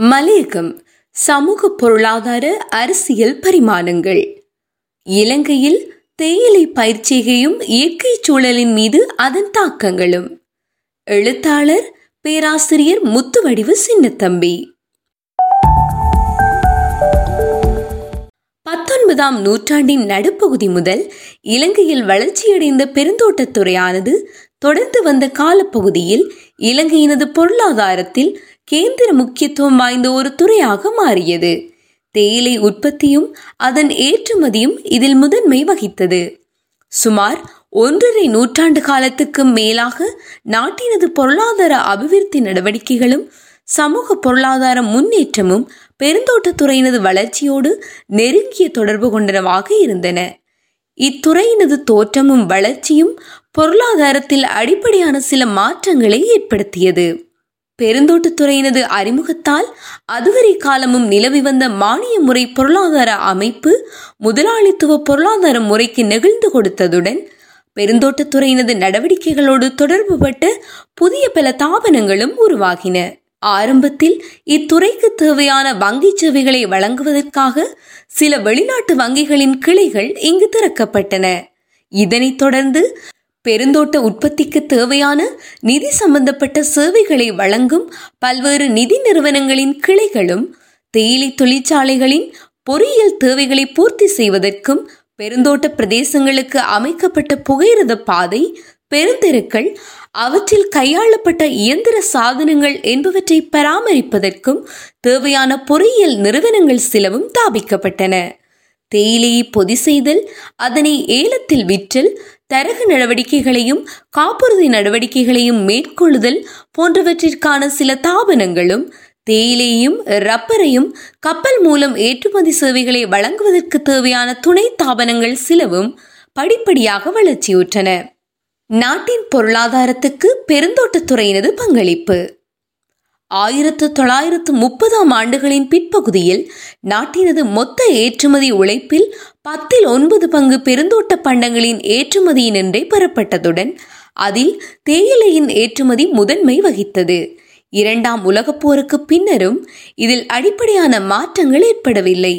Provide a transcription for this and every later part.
மலையகம் சமூக பொருளாதார அரசியல் பரிமாணங்கள். இலங்கையில் தேயிலை பயிற்சிகையும் இயற்கை சூழலின் மீது அதன் தாக்கங்களும். எழுத்தாளர் பேராசிரியர் முத்துவடிவு சின்னத்தம்பி. பத்தொன்பதாம் நூற்றாண்டின் நடுப்பகுதி முதல் இலங்கையில் வளர்ச்சியடைந்த பெருந்தோட்டத்துறையானது தொடர்ந்து வந்த காலப்பகுதியில் இலங்கையினது பொருளாதாரத்தில் கேந்திர முக்கியத்துவம் வாய்ந்த ஒரு துறையாக மாறியது. தேயிலை உற்பத்தியும் அதன் ஏற்றுமதியும் இதில் முதன்மை வகித்தது. சுமார் ஒன்றரை நூற்றாண்டு காலத்துக்கு மேலாக நாட்டினது பொருளாதார அபிவிருத்தி நடவடிக்கைகளும் சமூக பொருளாதார முன்னேற்றமும் பெருந்தோட்டத்துறையினது வளர்ச்சியோடு நெருங்கிய தொடர்பு கொண்டனவாக இருந்தன. இத்துறையினது தோற்றமும் வளர்ச்சியும் பொருளாதாரத்தில் அடிப்படையான சில மாற்றங்களை ஏற்படுத்தியது. பெருந்தோட்டத்துறையினது அறிமுகத்தால் அதுவரை காலமும் நிலவி வந்த மானிய முறை பொருளாதார அமைப்பு முதலாளித்துவ பொருளாதார முறைக்கு நெகிழ்ந்து கொடுத்ததுடன் பெருந்தோட்டத்துறையினது நடவடிக்கைகளோடு தொடர்புபட்ட புதிய பல தாபனங்களும் உருவாகின. ஆரம்பத்தில் இத்துறைக்கு தேவையான வங்கி சேவைகளை வழங்குவதற்காக சில வெளிநாட்டு வங்கிகளின் கிளைகள் இங்கு திறக்கப்பட்டன. இதனைத் தொடர்ந்து பெருந்தோட்ட உற்பத்திக்கு தேவையான நிதி சம்பந்தப்பட்ட சேவைகளை வழங்கும் பல்வேறு நிதி நிறுவனங்களின் கிளைகளும் தேயிலை தொழிற்சாலைகளின் பொறியியல் தேவைகளை பூர்த்தி செய்வதற்கும் பெருந்தோட்ட பிரதேசங்களுக்கு அமைக்கப்பட்ட புகையிரத பாதை பெருந்தெருக்கள் அவற்றில் கையாளப்பட்ட இயந்திர சாதனங்கள் என்பவற்றை பராமரிப்பதற்கும் தேவையான பொறியியல் நிறுவனங்கள் சிலவும் தாபிக்கப்பட்டன. தேயிலையை பொதி செய்தல் அதனை ஏலத்தில் விற்றல் தரகு நடவடிக்கைகளையும் காப்புறுதி நடவடிக்கைகளையும் மேற்கொள்ளுதல் போன்றவற்றிற்கான சில தாபனங்களும் தேயிலையும் ரப்பரையும் கப்பல் மூலம் ஏற்றுமதி சேவைகளை வழங்குவதற்கு தேவையான துணை தாபனங்கள் சிலவும் படிப்படியாக வளர்ச்சியுற்றன. நாட்டின் பொருளாதாரத்துக்கு பெருந்தோட்டத்துறையினது பங்களிப்பு. ஆயிரத்து தொள்ளாயிரத்து முப்பதாம் ஆண்டுகளின் பிற்பகுதியில் நாட்டினது மொத்த ஏற்றுமதி உழைப்பில் பத்தில் ஒன்பது பங்கு பெருந்தோட்ட பண்டங்களின் ஏற்றுமதியினின்றே பெறப்பட்டதுடன் அதில் தேயிலையின் ஏற்றுமதி முதன்மை வகித்தது. இரண்டாம் உலகப் போருக்கு பின்னரும் இதில் அடிப்படையான மாற்றங்கள் ஏற்படவில்லை.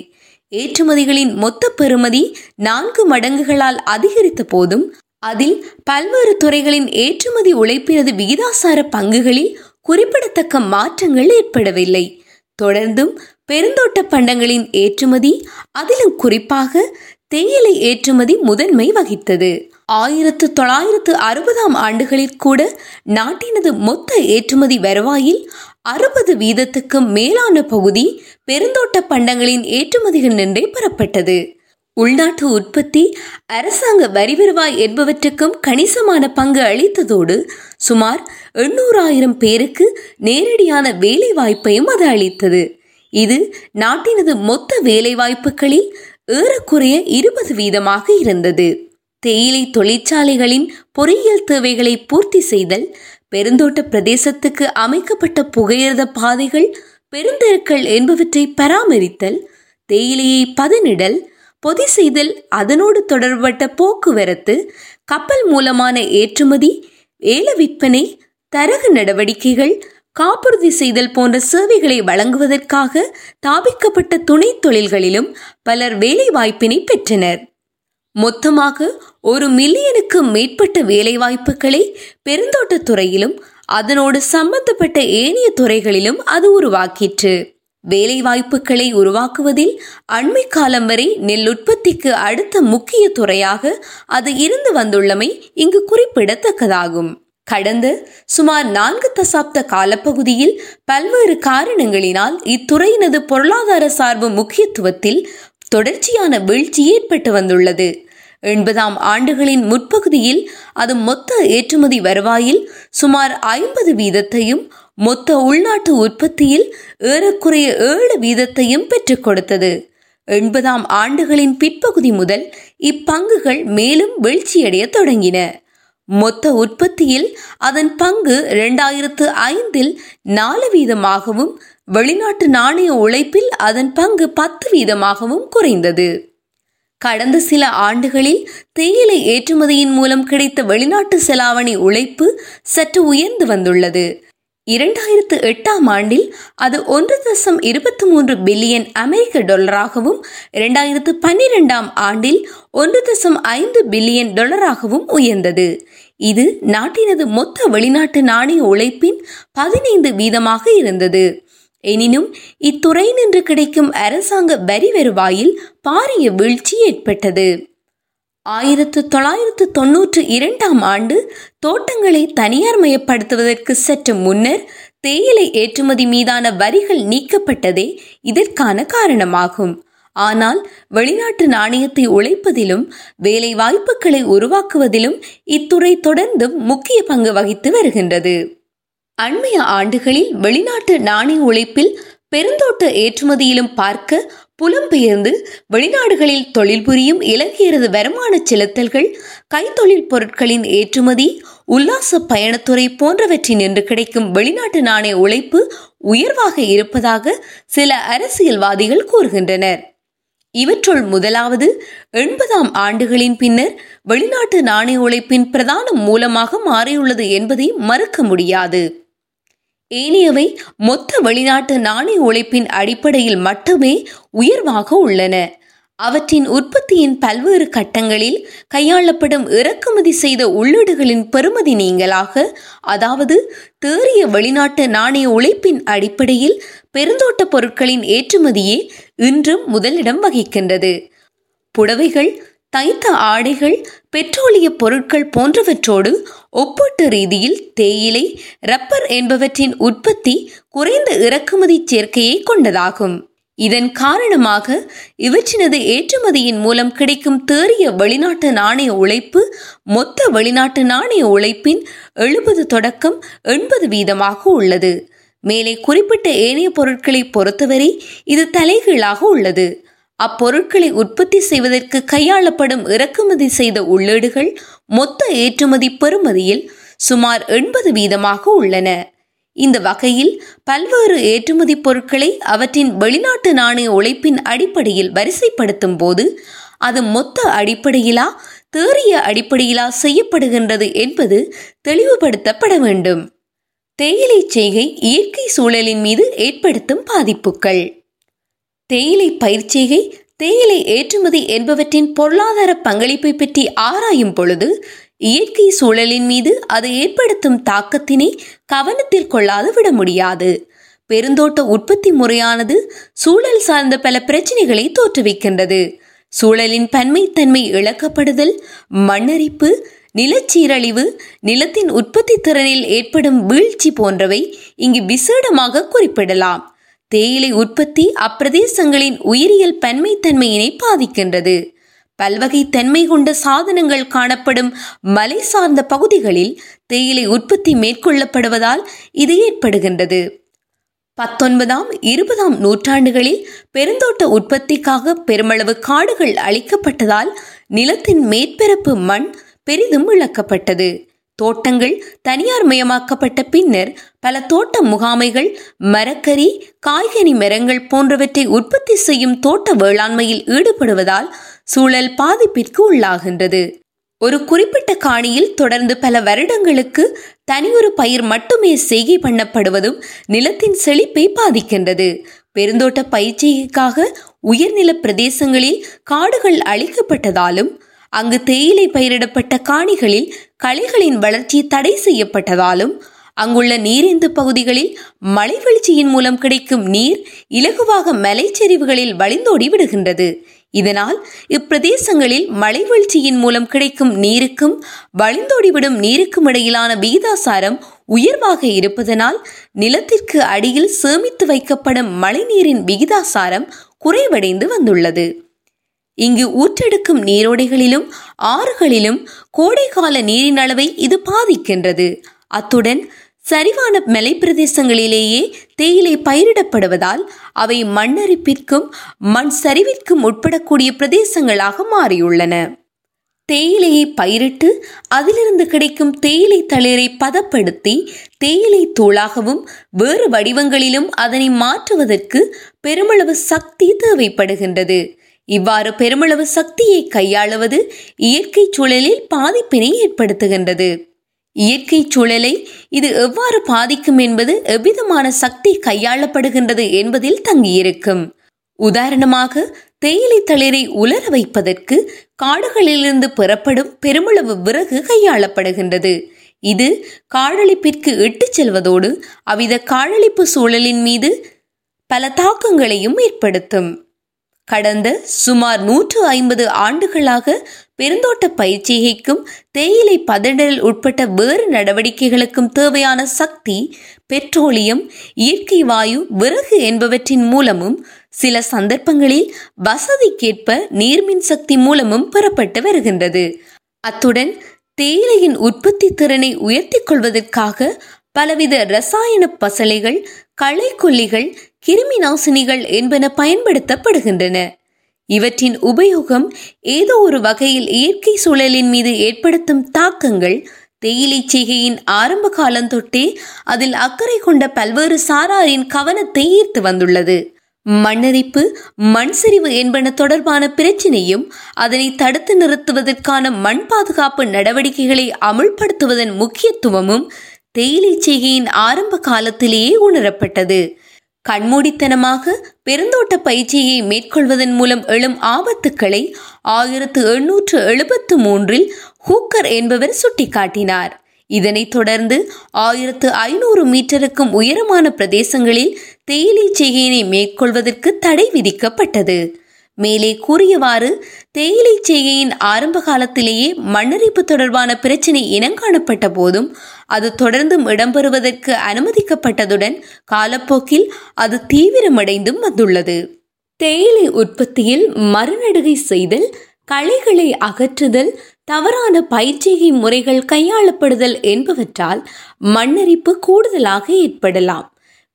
ஏற்றுமதிகளின் மொத்த பெறுமதி நான்கு மடங்குகளால் அதிகரித்த போதும் அதில் பல்வேறு துறைகளின் ஏற்றுமதி உழைப்பினது விகிதாசார பங்குகளில் குறிப்பிடத்தக்க மாற்றங்கள் ஏற்படவில்லை. தொடர்ந்தும் பெருந்தோட்ட பண்டங்களின் ஏற்றுமதி அதிலும் குறிப்பாக தேயிலை ஏற்றுமதி முதன்மை வகித்தது. ஆயிரத்து தொள்ளாயிரத்து அறுபதாம் ஆண்டுகளில் கூட நாட்டினது மொத்த ஏற்றுமதி வருவாயில் அறுபது வீதத்துக்கு மேலான பகுதி பெருந்தோட்ட பண்டங்களின் ஏற்றுமதிகள் நின்றே பெறப்பட்டது. உள்நாட்டு உற்பத்தி அரசாங்க வரி வருவாய் என்பவற்றுக்கும் கணிசமான பங்கு அளித்ததோடு சுமார் எண்ணூறாயிரம் பேருக்கு நேரடியான வேலை வாய்ப்பையும் அது அளித்தது. இது நாட்டினது மொத்த வேலை வாய்ப்புகளில் ஏறக்குறைய இருபது வீதமாக இருந்தது. தேயிலை தொழிற்சாலைகளின் பொறியியல் தேவைகளை பூர்த்தி செய்தல் பெருந்தோட்ட பிரதேசத்துக்கு அமைக்கப்பட்ட புகையிரத பாதைகள் பெருந்தெருக்கள் என்பவற்றை பராமரித்தல் தேயிலையை பதனிடல் பொதி செய்தல் அதனோடு தொடர்பட்ட போக்குவரத்து கப்பல் மூலமான ஏற்றுமதி ஏல விற்பனை தரகு நடவடிக்கைகள் காப்புறுதி செய்தல் போன்ற சேவைகளை வழங்குவதற்காக தாபிக்கப்பட்ட துணை தொழில்களிலும் பலர் வேலைவாய்ப்பினை பெற்றனர். மொத்தமாக ஒரு மில்லியனுக்கு மேற்பட்ட வேலைவாய்ப்புகளை பெருந்தோட்டத் துறையிலும் அதனோடு சம்பந்தப்பட்ட ஏனைய துறைகளிலும் அது உருவாக்கிற்று. வேலைவாய்ப்புகளை உருவாக்குவதில் அண்மை காலம் வரை நெல் உற்பத்திக்கு அடுத்த முக்கிய துறையாக அது இருந்து வந்துள்ளமை இங்கு குறிப்பிடத்தக்கதாகும். கடந்த சுமார் நான்கு தசாப்த காலப்பகுதியில் பல்வேறு காரணங்களினால் இத்துறையினது பொருளாதார சார்பு முக்கியத்துவத்தில் தொடர்ச்சியான வீழ்ச்சி ஏற்பட்டு வந்துள்ளது. எண்பதாம் ஆண்டுகளின் முற்பகுதியில் அது மொத்த ஏற்றுமதி வருவாயில் சுமார் ஐம்பது வீதத்தையும் மொத்த உள்நாட்டு உற்பத்தியில் ஏறக்குறைய ஏழு வீதத்தையும் பெற்றுக் கொடுத்தது. எண்பதாம் ஆண்டுகளின் பிற்பகுதி முதல் இப்பங்குகள் மேலும் வீழ்ச்சியடைய தொடங்கின. மொத்த உற்பத்தியில் அதன் பங்கு இரண்டாயிரத்து ஐந்தில் நாலு வீதமாகவும் வெளிநாட்டு நாணய உழைப்பில் அதன் பங்கு பத்து வீதமாகவும் குறைந்தது. கடந்த சில ஆண்டுகளில் தேயிலை ஏற்றுமதியின் மூலம் கிடைத்த வெளிநாட்டு செலாவணி உழைப்பு சற்று உயர்ந்து வந்துள்ளது. இரண்டாயிரத்து எட்டாம் ஆண்டில் அது ஒன்று தசம் இருபத்தி மூன்று பில்லியன் அமெரிக்க டாலராகவும் இரண்டாயிரத்து பன்னிரெண்டாம் ஆண்டில் ஒன்று தசம் ஐந்து பில்லியன் டாலராகவும் உயர்ந்தது. இது நாட்டினது மொத்த வெளிநாட்டு நாணய உழைப்பின் பதினைந்து வீதமாக இருந்தது. எனினும் இத்துறை நின்று கிடைக்கும் அரசாங்க வரி வருவாயில் பாரிய வீழ்ச்சி ஏற்பட்டது. ஆயிரத்து தொள்ளாயிரத்து தொன்னூற்று இரண்டாம் ஆண்டு தோட்டங்களை தனியார் மயப்படுத்துவதற்கு சற்று முன்னர் தேயிலை ஏற்றுமதி மீதான வரிகள் நீக்கப்பட்டதே இதற்கான காரணமாகும். ஆனால் வெளிநாட்டு நாணயத்தை உழைப்பதிலும் வேலை வாய்ப்புகளை உருவாக்குவதிலும் இத்துறை தொடர்ந்தும் முக்கிய பங்கு வகித்து வருகின்றது. அண்மைய ஆண்டுகளில் வெளிநாட்டு நாணய உழைப்பில் பெருந்தோட்ட ஏற்றுமதியிலும் பார்க்க புலம்பெயர்ந்து வெளிநாடுகளில் தொழில் புரியும் இலங்கையரது வருமான செலுத்தல்கள் கைத்தொழில் பொருட்களின் ஏற்றுமதி உல்லாச பயணத்துறை போன்றவற்றின் என்று கிடைக்கும் வெளிநாட்டு நாணய உழைப்பு உயர்வாக இருப்பதாக சில அரசியல்வாதிகள் கூறுகின்றனர். இவற்றுள் முதலாவது எண்பதாம் ஆண்டுகளின் பின்னர் வெளிநாட்டு நாணய உழைப்பின் பிரதான மூலமாக மாறியுள்ளது என்பதை மறுக்க முடியாது. ஏனையவை மொத்த வெளிநாட்டு நாணய உழைப்பின் அடிப்படையில் மட்டுமே உயர்வாக உள்ளன. அவற்றின் உற்பத்தியின் பல்வேறு கட்டங்களில் கையாளப்படும் இறக்குமதி செய்த உள்ளீடுகளின் பெறுமதி நீங்களாக அதாவது தேறிய வெளிநாட்டு நாணய உழைப்பின் அடிப்படையில் பெருந்தோட்ட பொருட்களின் ஏற்றுமதியே இன்றும் முதலிடம் வகிக்கின்றது. புடவைகள் தைத்த ஆடைகள் பெட்ரோலிய பொருட்கள் போன்றவற்றோடு ஒப்பீட்டு ரீதியில் தேயிலை ரப்பர் என்பவற்றின் உற்பத்தி குறைந்த இறக்குமதி சேர்க்கையை கொண்டதாகும். இதன் காரணமாக இவற்றினது ஏற்றுமதியின் மூலம் கிடைக்கும் தேறிய வெளிநாட்டு நாணய உழைப்பு மொத்த வெளிநாட்டு நாணய உழைப்பின் எழுபது தொடக்கம் எண்பது வீதமாக உள்ளது. மேலே குறிப்பிட்ட ஏனைய பொருட்களை பொறுத்தவரை இது தலைகீழாக உள்ளது. அப்பொருட்களை உற்பத்தி செய்வதற்கு கையாளப்படும் இறக்குமதி செய்த உள்ளீடுகள் மொத்த ஏற்றுமதி பெறுமதியில் சுமார் எண்பது வீதமாக உள்ளன. இந்த வகையில் பல்வேறு ஏற்றுமதி பொருட்களை அவற்றின் வெளிநாட்டு நாணய உழைப்பின் அடிப்படையில் வரிசைப்படுத்தும் போது அது மொத்த அடிப்படையிலா தேறிய அடிப்படையிலா செய்யப்படுகின்றது என்பது தெளிவுபடுத்தப்பட வேண்டும். தேயிலை செய்கை இயற்கை சூழலின் மீது ஏற்படுத்தும் பாதிப்புகள். தேயிலை பயிர்ச்செய்கை தேயிலை ஏற்றுமதி என்பவற்றின் பொருளாதார பங்களிப்பை பற்றி ஆராயும் பொழுது இயற்கை சூழலின் மீது அது ஏற்படுத்தும் தாக்கத்தினை கவனத்தில் கொள்ளாது விட முடியாது. பெருந்தோட்ட உற்பத்தி முறையானது சூழல் சார்ந்த பல பிரச்சனைகளை தோற்றுவிக்கின்றது. சூழலின் பன்மைத்தன்மை இழக்கப்படுதல் மண்ணரிப்பு நிலச்சீரழிவு நிலத்தின் உற்பத்தி திறனில் ஏற்படும் வீழ்ச்சி போன்றவை இங்கு விசேடமாக குறிப்பிடலாம். தேயிலை உற்பத்தி அப்பிரதேசங்களின் உயிரியல் பன்மைத்தன்மையினை பாதிக்கின்றது. பல்வகை தன்மை கொண்ட சாதனங்கள் காணப்படும் மலை சார்ந்த பகுதிகளில் தேயிலை உற்பத்தி மேற்கொள்ளப்படுவதால் இது ஏற்படுகின்றது. பத்தொன்பதாம் இருபதாம் நூற்றாண்டுகளில் பெருந்தோட்ட உற்பத்திக்காக பெருமளவு காடுகள் அழிக்கப்பட்டதால் நிலத்தின் மேற்பரப்பு மண் பெரிதும் இழக்கப்பட்டது. தோட்டங்கள் தனியார் மயமாக்கப்பட்ட பின்னர் பல தோட்ட முகாமைகள் மரக்கறி காய்கனி மரங்கள் போன்றவற்றை உற்பத்தி செய்யும் தோட்ட வேளாண்மையில் ஈடுபடுவதால் சூழல் பாதிப்பிற்கு உள்ளாகின்றது. ஒரு குறிப்பிட்ட காணியில் தொடர்ந்து பல வருடங்களுக்கு தனியொரு பயிர் மட்டுமே செய்கை பண்ணப்படுவதும் நிலத்தின் செழிப்பை பாதிக்கின்றது. பெருந்தோட்ட பயிற்சிக்காக உயர்நில பிரதேசங்களில் காடுகள் அழிக்கப்பட்டதாலும் அங்கு தேயிலை பயிரிடப்பட்ட காணிகளில் களைகளின் வளர்ச்சி தடை செய்யப்பட்டதாலும் அங்குள்ள நீரிந்து பகுதிகளில் மழை வீழ்ச்சியின் மூலம் கிடைக்கும் நீர் இலகுவாக மலைச்சரிவுகளில் வழிந்தோடி விடுகின்றது. இதனால் இப்பிரதேசங்களில் மழை வீழ்ச்சியின் மூலம் கிடைக்கும் நீருக்கும் வழிந்தோடிவிடும் நீருக்கும் இடையிலான விகிதாசாரம் உயர்வாக இருப்பதனால் நிலத்திற்கு அடியில் சேமித்து வைக்கப்படும் மழைநீரின் விகிதாசாரம் குறைவடைந்து வந்துள்ளது. இங்கு ஊற்றெடுக்கும் நீரோடைகளிலும் ஆறுகளிலும் கோடைகால நீரின் அளவை இது பாதிக்கின்றது. அத்துடன் சரிவான மலைப்பிரதேசங்களிலேயே தேயிலை பயிரிடப்படுவதால் அவை மண்ணரிப்பிற்கும் மண் சரிவிற்கும் உட்படக்கூடிய பிரதேசங்களாக மாறியுள்ளன. தேயிலையை பயிரிட்டு அதிலிருந்து கிடைக்கும் தேயிலை தளிரை பதப்படுத்தி தேயிலை தூளாகவும் வேறு வடிவங்களிலும் அதனை மாற்றுவதற்கு பெருமளவு சக்தி தேவைப்படுகின்றது. இவ்வாறு பெருமளவு சக்தியை கையாளுவது இயற்கை சூழலில் பாதிப்பினை ஏற்படுத்துகின்றது. இயற்கை சூழலை இது எவ்வாறு பாதிக்கும் என்பது எவ்விதமான சக்தி கையாளப்படுகின்றது என்பதில் தங்கியிருக்கும். உதாரணமாக தேயிலை தளிரை உலர வைப்பதற்கு காடுகளிலிருந்து பெறப்படும் பெருமளவு விறகு கையாளப்படுகின்றது. இது காடழிப்பிற்கு இட்டுச் செல்வதோடு அவ்வித காடழிப்பு சூழலின் மீது பல தாக்கங்களையும் ஏற்படுத்தும். கடந்த சுமார் நூற்று ஐம்பது ஆண்டுகளாக பெருந்தோட்ட பயிற்சிகைக்கும் தேயிலை பதனிடல் உட்பட்ட வேறு நடவடிக்கைகளுக்கும் தேவையான சக்தி பெட்ரோலியம் இயற்கை வாயு விறகு என்பவற்றின் மூலமும் சில சந்தர்ப்பங்களில் வசதிக்கேற்ப நீர்மின் சக்தி மூலமும் பெறப்பட்டு வருகின்றது. அத்துடன் தேயிலையின் உற்பத்தி திறனை உயர்த்திக் கொள்வதற்காக பலவித ரசாயன பசலைகள் களைக்கொல்லிகள் கிருமி நாசினிகள் என்பன பயன்படுத்தப்படுகின்றன. இவற்றின் உபயோகம் ஏதோ ஒரு வகையில் இயற்கை சூழலின் மீது ஏற்படுத்தும் தாக்கங்கள் தேயிலை செய்கையின் ஆரம்ப காலம் தொட்டே அதில் அக்கறை கொண்ட பல்வேறு சாராரின் கவனத்தை ஈர்த்து வந்துள்ளது. மண்ணரிப்பு மண் சரிவு என்பன தொடர்பான பிரச்சினையும் அதனை தடுத்து நிறுத்துவதற்கான மண் பாதுகாப்பு நடவடிக்கைகளை அமுல்படுத்துவதன் முக்கியத்துவமும் தேயிலைச்செய்கையின் ஆரம்ப காலத்திலேயே உணரப்பட்டது. கண்மூடித்தனமாக பெருந்தோட்ட பயிற்சியை மேற்கொள்வதன் மூலம் எழும் ஆபத்துக்களை ஆயிரத்து எண்ணூற்று எழுபத்து மூன்றில் ஹூக்கர் என்பவர் சுட்டிக்காட்டினார். இதனைத் தொடர்ந்து ஆயிரத்து ஐநூறு மீட்டருக்கும் உயரமான பிரதேசங்களில் தேயிலை செய்கையினை மேற்கொள்வதற்கு தடை விதிக்கப்பட்டது. மேலே கூறியவாறு தேயிலை செய்கையின் ஆரம்ப காலத்திலேயே மண்ணரிப்பு தொடர்பான பிரச்சினை இனங்காணப்பட்ட போதும் அது தொடர்ந்தும் இடம்பெறுவதற்கு அனுமதிக்கப்பட்டதுடன் காலப்போக்கில் அது தீவிரமடைந்தும் வந்துள்ளது. தேயிலை உற்பத்தியில் மறுநடுகை செய்தல் களைகளை அகற்றுதல் தவறான பயிற்சிகை முறைகள் கையாளப்படுதல் என்பவற்றால் மண்ணரிப்பு கூடுதலாக ஏற்படலாம்.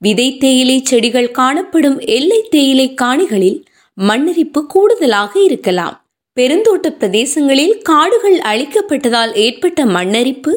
விதை தேயிலை செடிகள் காணப்படும் எல்லை தேயிலை காணிகளில் மண்ணரிப்பு கூடுதலாக இருக்கலாம். பெருந்தோட்ட பிரதேசங்களில் காடுகள் அழிக்கப்பட்டதால் ஏற்பட்ட மண்ணரிப்பு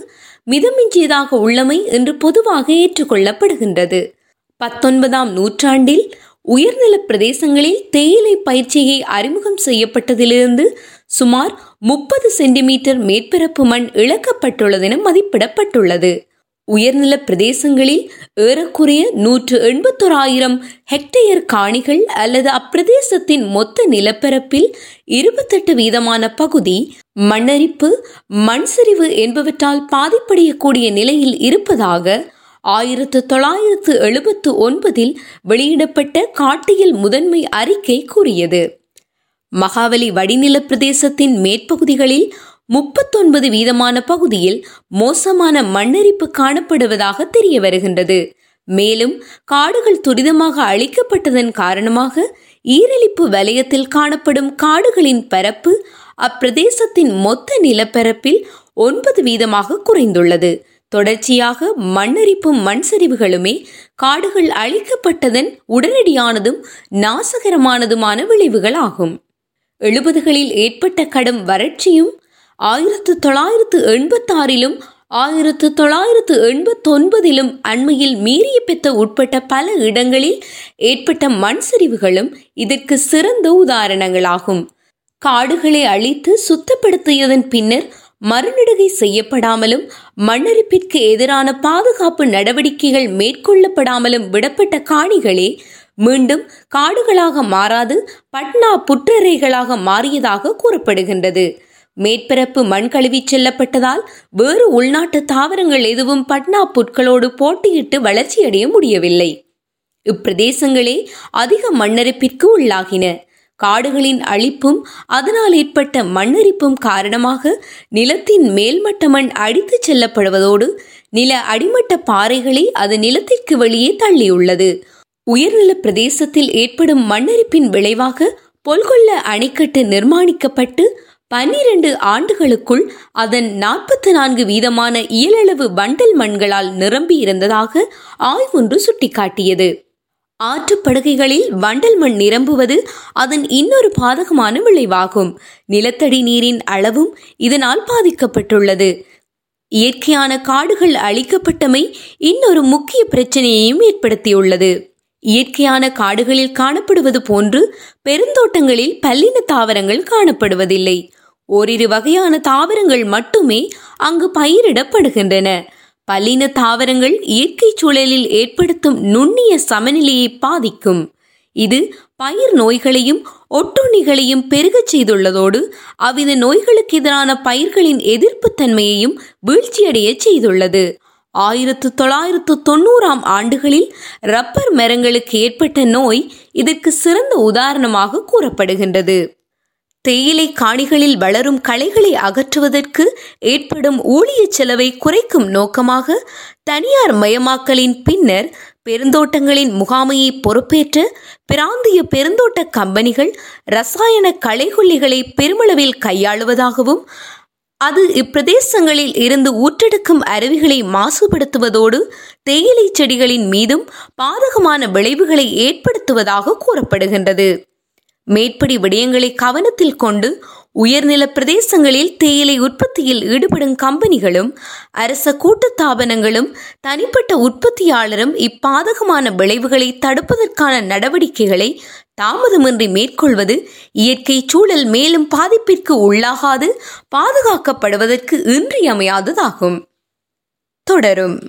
மிதமிஞ்சியதாக உள்ளமை என்று பொதுவாக ஏற்றுக்கொள்ளப்படுகின்றது. பத்தொன்பதாம் நூற்றாண்டில் உயர்நில பிரதேசங்களில் தேயிலை பயிற்சியை அறிமுகம் செய்யப்பட்டதிலிருந்து சுமார் முப்பது சென்டிமீட்டர் மேற்பரப்பு மண் இழக்கப்பட்டுள்ளதென மதிப்பிடப்பட்டுள்ளது. உயர்நில பிரதேசங்களில் ஏறக்குறைய நூற்று எண்பத்தோராயிரம் ஹெக்டேயர் காணிகள் அல்லது அப்பிரதேசத்தின் மொத்த நிலப்பரப்பில் இருபத்தெட்டு வீதமான பகுதி மண்ணரிப்பு மண் சரிவு என்பவற்றால் பாதிப்படையக்கூடிய நிலையில் இருப்பதாக ஆயிரத்து தொள்ளாயிரத்து எழுபத்து ஒன்பதில் வெளியிடப்பட்ட காட்டியல் முதன்மை அறிக்கை கூறியது. மகாவலி வடிநில பிரதேசத்தின் மேற்பகுதிகளில் முப்பத்தொன்பது வீதமான பகுதியில் மோசமான மண்ணரிப்பு காணப்படுவதாக தெரிய வருகின்றது. மேலும் காடுகள் துரிதமாக அழிக்கப்பட்டதன் காரணமாக ஈரழிப்பு வலயத்தில் காணப்படும் காடுகளின் பரப்பு அப்பிரதேசத்தின் மொத்த நிலப்பரப்பில் ஒன்பது வீதமாக குறைந்துள்ளது. தொடர்ச்சியாக மண்ணரிப்பும் மண் சரிவுகளுமே காடுகள் அழிக்கப்பட்டதன் உடனடியானதும் நாசகரமானதுமான விளைவுகள் ஆகும் எழுபதுகளில் ஏற்பட்ட கடும் வறட்சியும் ஆயிரத்து தொள்ளாயிரத்து எண்பத்தாறிலும் ஆயிரத்து தொள்ளாயிரத்து எண்பத்தொன்பதிலும் அண்மையில் மீறிய பெத்த உட்பட்ட பல இடங்களில் ஏற்பட்ட மண் சரிவுகளும் இதற்கு சிறந்த உதாரணங்களாகும். காடுகளை அழித்து சுத்தப்படுத்தியதன் பின்னர் மறுநடுகை செய்யப்படாமலும் மண்ணரிப்பிற்கு எதிரான பாதுகாப்பு நடவடிக்கைகள் மேற்கொள்ளப்படாமலும் விடப்பட்ட காணிகளே மீண்டும் காடுகளாக மாறாது பட்னா புற்றறைகளாக மாறியதாக கூறப்படுகின்றது. மேற்பரப்பு மண் கழுவி செல்லப்பட்டதால் வேறு உள்நாட்டு தாவரங்கள் எதுவும் பட்னா புற்களோடு போட்டியிட்டு வளர்ச்சியடைய முடியவில்லை. இப்பிரதேசங்களே அதிக மண்ணரிப்பிற்கு உள்ளாகின. காடுகளின் அழிப்பும் அதனால் ஏற்பட்ட மண்ணரிப்பும் காரணமாக நிலத்தின் மேல்மட்ட மண் அடித்து செல்லப்படுவதோடு நில அடிமட்ட பாறைகளை அது நிலத்திற்கு வெளியே தள்ளியுள்ளது. உயர்நில பிரதேசத்தில் ஏற்படும் மண்ணரிப்பின் விளைவாக பொல்கொள்ள அணைக்கட்டு நிர்மாணிக்கப்பட்டு பன்னிரண்டு ஆண்டுகளுக்குள் அதன் நாற்பத்தி நான்கு வீதமான இயலளவு வண்டல் மண்களால் நிரம்பி இருந்ததாக ஆய்வொன்று சுட்டிக்காட்டியது. ஆற்றுப்படுகைகளில் வண்டல் மண் நிரம்புவது அதன் இன்னொரு பாதகமான விளைவாகும். நிலத்தடி நீரின் அளவும் இதனால் பாதிக்கப்பட்டுள்ளது. இயற்கையான காடுகள் அழிக்கப்பட்டமை இன்னொரு முக்கிய பிரச்சனையையும் ஏற்படுத்தியுள்ளது. இயற்கையான காடுகளில் காணப்படுவது போன்று பெருந்தோட்டங்களில் பல்லின தாவரங்கள் காணப்படுவதில்லை. ஓரிரு வகையான தாவரங்கள் மட்டுமே அங்கு பயிரிடப்படுகின்றன. பல்லின தாவரங்கள் இயற்கை சூழலில் ஏற்படுத்தும் நுண்ணிய சமநிலையை பாதிக்கும். இது பயிர் நோய்களையும் ஒட்டுண்ணிகளையும் பெருகச் செய்துள்ளதோடு அவ்வித நோய்களுக்கு எதிரான பயிர்களின் எதிர்ப்புத்தன்மையையும் வீழ்ச்சியடைய செய்துள்ளது. ஆயிரத்து தொள்ளாயிரத்து தொண்ணூறாம் ஆண்டுகளில் ரப்பர் மரங்களுக்கு ஏற்பட்ட நோய் இதற்கு சிறந்த உதாரணமாக கூறப்படுகின்றது. தேயிலை காணிகளில் வளரும் களைகளை அகற்றுவதற்கு ஏற்படும் ஊழிய செலவை குறைக்கும் நோக்கமாக தனியார் மயமாக்கலின் பின்னர் பெருந்தோட்டங்களின் முகாமையை பொறுப்பேற்ற பிராந்திய பெருந்தோட்ட கம்பெனிகள் ரசாயன களைகொல்லிகளை பெருமளவில் கையாளுவதாகவும் அது இப்பிரதேசங்களில் இருந்து ஊற்றெடுக்கும் அருவிகளை மாசுபடுத்துவதோடு தேயிலை செடிகளின் மீதும் பாதகமான விளைவுகளை ஏற்படுத்துவதாக கூறப்படுகின்றது. மேற்படி விடயங்களை கவனத்தில் கொண்டு உயர்நில பிரதேசங்களில் தேயிலை உற்பத்தியில் ஈடுபடும் கம்பெனிகளும் அரச கூட்டுத்தாபனங்களும் தனிப்பட்ட உற்பத்தியாளரும் இப்பாதகமான விளைவுகளை தடுப்பதற்கான நடவடிக்கைகளை தாமதமின்றி மேற்கொள்வது இயற்கை சூழல் மேலும் பாதிப்பிற்கு உள்ளாகாது பாதுகாக்கப்படுவதற்கு இன்றியமையாததாகும். தொடரும்.